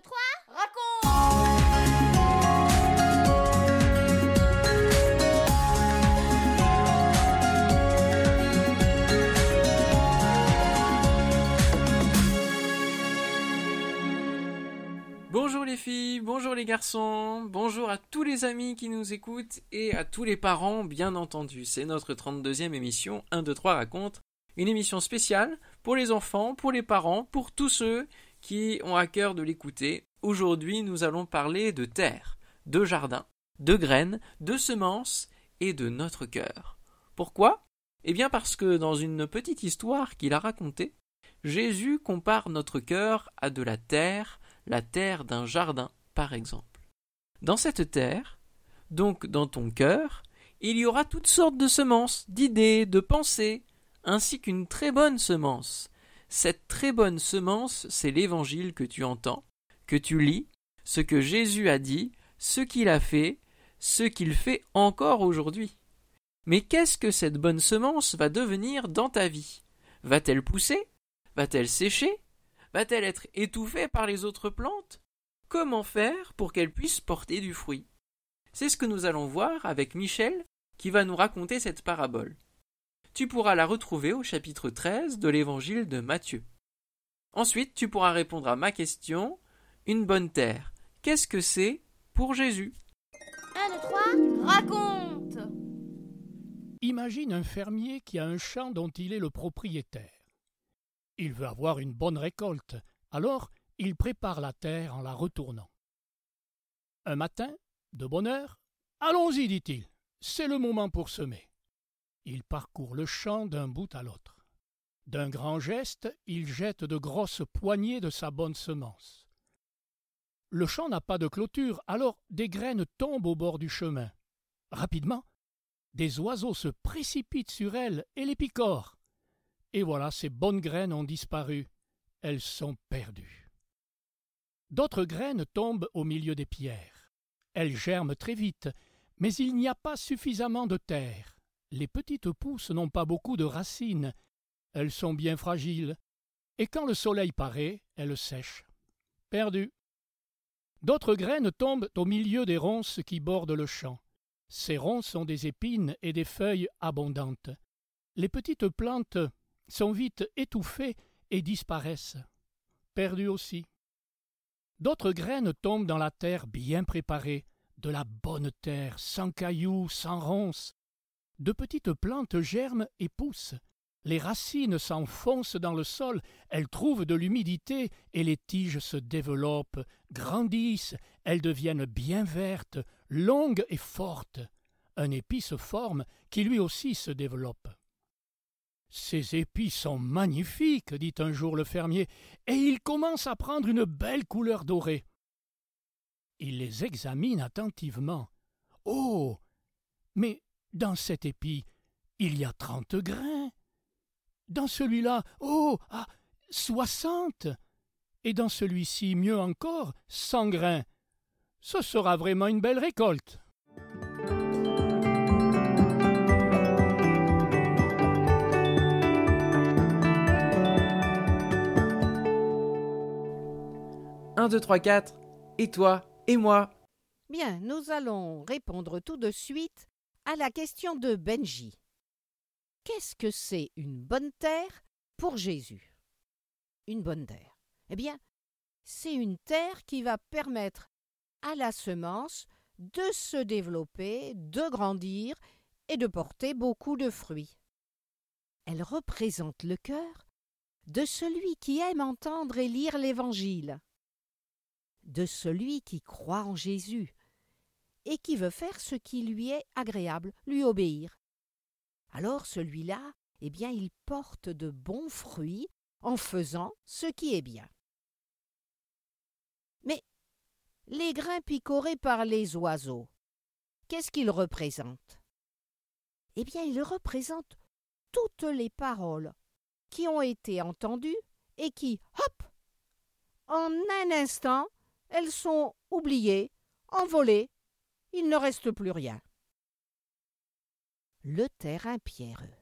2, 3, raconte Bonjour les filles, bonjour les garçons, bonjour à tous les amis qui nous écoutent et à tous les parents bien entendu. C'est notre 32e émission 1, 2, 3 raconte. Une émission spéciale pour les enfants, pour les parents, pour tous ceux qui ont à cœur de l'écouter. Aujourd'hui nous allons parler de terre, de jardin, de graines, de semences et de notre cœur. Pourquoi? Eh bien parce que dans une petite histoire qu'il a racontée, Jésus compare notre cœur à de la terre, la terre d'un jardin, par exemple. Dans cette terre, donc dans ton cœur, il y aura toutes sortes de semences, d'idées, de pensées, ainsi qu'une très bonne semence. Cette très bonne semence, c'est l'évangile que tu entends, que tu lis, ce que Jésus a dit, ce qu'il a fait, ce qu'il fait encore aujourd'hui. Mais qu'est-ce que cette bonne semence va devenir dans ta vie? Va-t-elle pousser? Va-t-elle sécher? Va-t-elle être étouffée par les autres plantes? Comment faire pour qu'elle puisse porter du fruit? C'est ce que nous allons voir avec Michel qui va nous raconter cette parabole. Tu pourras la retrouver au chapitre 13 de l'évangile de Matthieu. Ensuite, tu pourras répondre à ma question Une bonne terre, qu'est-ce que c'est pour Jésus? 1, 2, 3, raconte Imagine un fermier qui a un champ dont il est le propriétaire. Il veut avoir une bonne récolte, alors il prépare la terre en la retournant. Un matin, de bonne heure, allons-y, dit-il, c'est le moment pour semer. Il parcourt le champ d'un bout à l'autre. D'un grand geste, il jette de grosses poignées de sa bonne semence. Le champ n'a pas de clôture, alors des graines tombent au bord du chemin. Rapidement, des oiseaux se précipitent sur elles et les picorent. Et voilà, ces bonnes graines ont disparu. Elles sont perdues. D'autres graines tombent au milieu des pierres. Elles germent très vite, mais il n'y a pas suffisamment de terre. Les petites pousses n'ont pas beaucoup de racines. Elles sont bien fragiles. Et quand le soleil paraît, elles sèchent. Perdues. D'autres graines tombent au milieu des ronces qui bordent le champ. Ces ronces ont des épines et des feuilles abondantes. Les petites plantes sont vite étouffées et disparaissent. Perdues aussi. D'autres graines tombent dans la terre bien préparée, de la bonne terre, sans cailloux, sans ronces. De petites plantes germent et poussent. Les racines s'enfoncent dans le sol, elles trouvent de l'humidité et les tiges se développent, grandissent, elles deviennent bien vertes, longues et fortes. Un épi se forme qui lui aussi se développe. Ces épis sont magnifiques, dit un jour le fermier, et ils commencent à prendre une belle couleur dorée. Il les examine attentivement. Oh. Mais dans cet épi, il y a trente grains. Dans celui-là, oh. Ah. Soixante. Et dans celui-ci, mieux encore, cent grains. Ce sera vraiment une belle récolte. Un, deux, trois, quatre. Et toi Et moi? Bien, nous allons répondre tout de suite à la question de Benji. Qu'est-ce que c'est une bonne terre pour Jésus? Une bonne terre. Eh bien, c'est une terre qui va permettre à la semence de se développer, de grandir et de porter beaucoup de fruits. Elle représente le cœur de celui qui aime entendre et lire l'Évangile, de celui qui croit en Jésus et qui veut faire ce qui lui est agréable, lui obéir. Alors celui-là, eh bien, il porte de bons fruits en faisant ce qui est bien. Mais les grains picorés par les oiseaux, qu'est-ce qu'ils représentent? Eh bien, ils représentent toutes les paroles qui ont été entendues et qui, hop, en un instant, elles sont oubliées, envolées, il ne reste plus rien. Le terrain pierreux.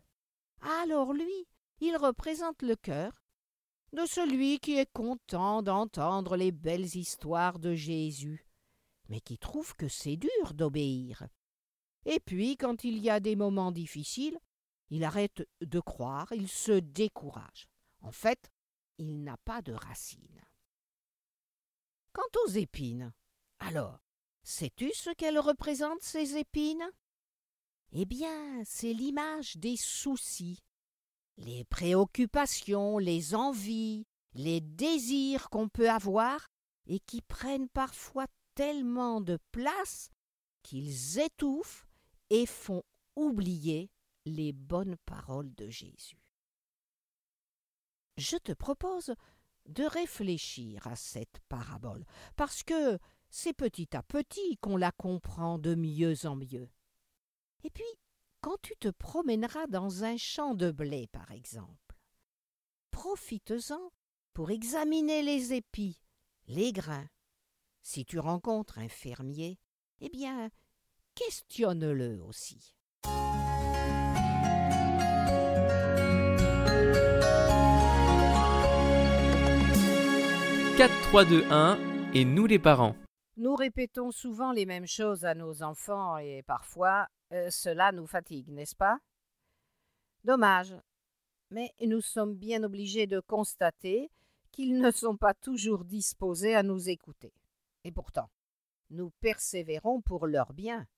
Alors lui, il représente le cœur, de celui qui est content d'entendre les belles histoires de Jésus, mais qui trouve que c'est dur d'obéir. Et puis, quand il y a des moments difficiles, il arrête de croire, il se décourage. En fait, il n'a pas de racines. Quant aux épines, alors, sais-tu ce qu'elles représentent, ces épines? Eh bien, c'est l'image des soucis, les préoccupations, les envies, les désirs qu'on peut avoir et qui prennent parfois tellement de place qu'ils étouffent et font oublier les bonnes paroles de Jésus. Je te propose de réfléchir à cette parabole, parce que c'est petit à petit qu'on la comprend de mieux en mieux. Et puis, quand tu te promèneras dans un champ de blé, par exemple, profites-en pour examiner les épis, les grains. Si tu rencontres un fermier, eh bien, questionne-le aussi. 4, 3, 2, 1 et nous les parents. Nous répétons souvent les mêmes choses à nos enfants et parfois euh, cela nous fatigue, n'est-ce pas? Dommage. Mais nous sommes bien obligés de constater qu'ils ne sont pas toujours disposés à nous écouter. Et pourtant, nous persévérons pour leur bien,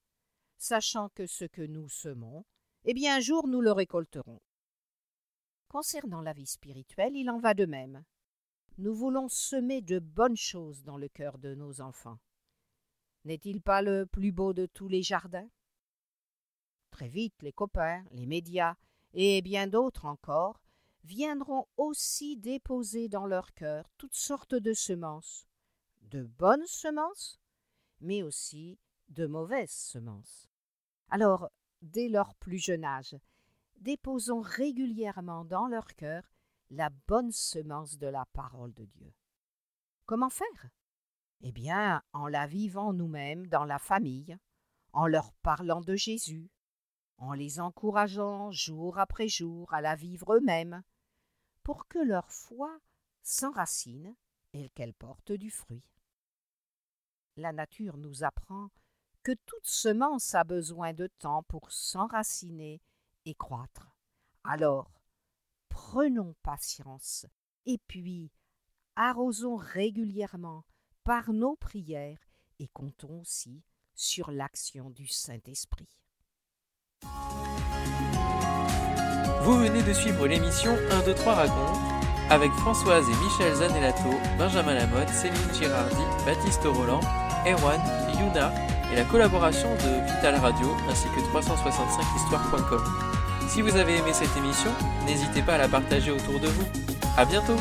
sachant que ce que nous semons, eh bien un jour nous le récolterons. Concernant la vie spirituelle, il en va de même nous voulons semer de bonnes choses dans le cœur de nos enfants. N'est-il pas le plus beau de tous les jardins? Très vite, les copains, les médias et bien d'autres encore viendront aussi déposer dans leur cœur toutes sortes de semences, de bonnes semences, mais aussi de mauvaises semences. Alors, dès leur plus jeune âge, déposons régulièrement dans leur cœur la bonne semence de la parole de Dieu. Comment faire? Eh bien, en la vivant nous-mêmes dans la famille, en leur parlant de Jésus, en les encourageant jour après jour à la vivre eux-mêmes, pour que leur foi s'enracine et qu'elle porte du fruit. La nature nous apprend que toute semence a besoin de temps pour s'enraciner et croître. Alors, prenons patience et puis arrosons régulièrement par nos prières et comptons aussi sur l'action du Saint-Esprit. Vous venez de suivre l'émission 1, 2, 3 raconte avec Françoise et Michel Zanellato, Benjamin Lamotte, Céline Girardi, Baptiste Roland, Erwan, Yuna et la collaboration de Vital Radio ainsi que 365histoire.com. Si vous avez aimé cette émission, n'hésitez pas à la partager autour de vous. À bientôt!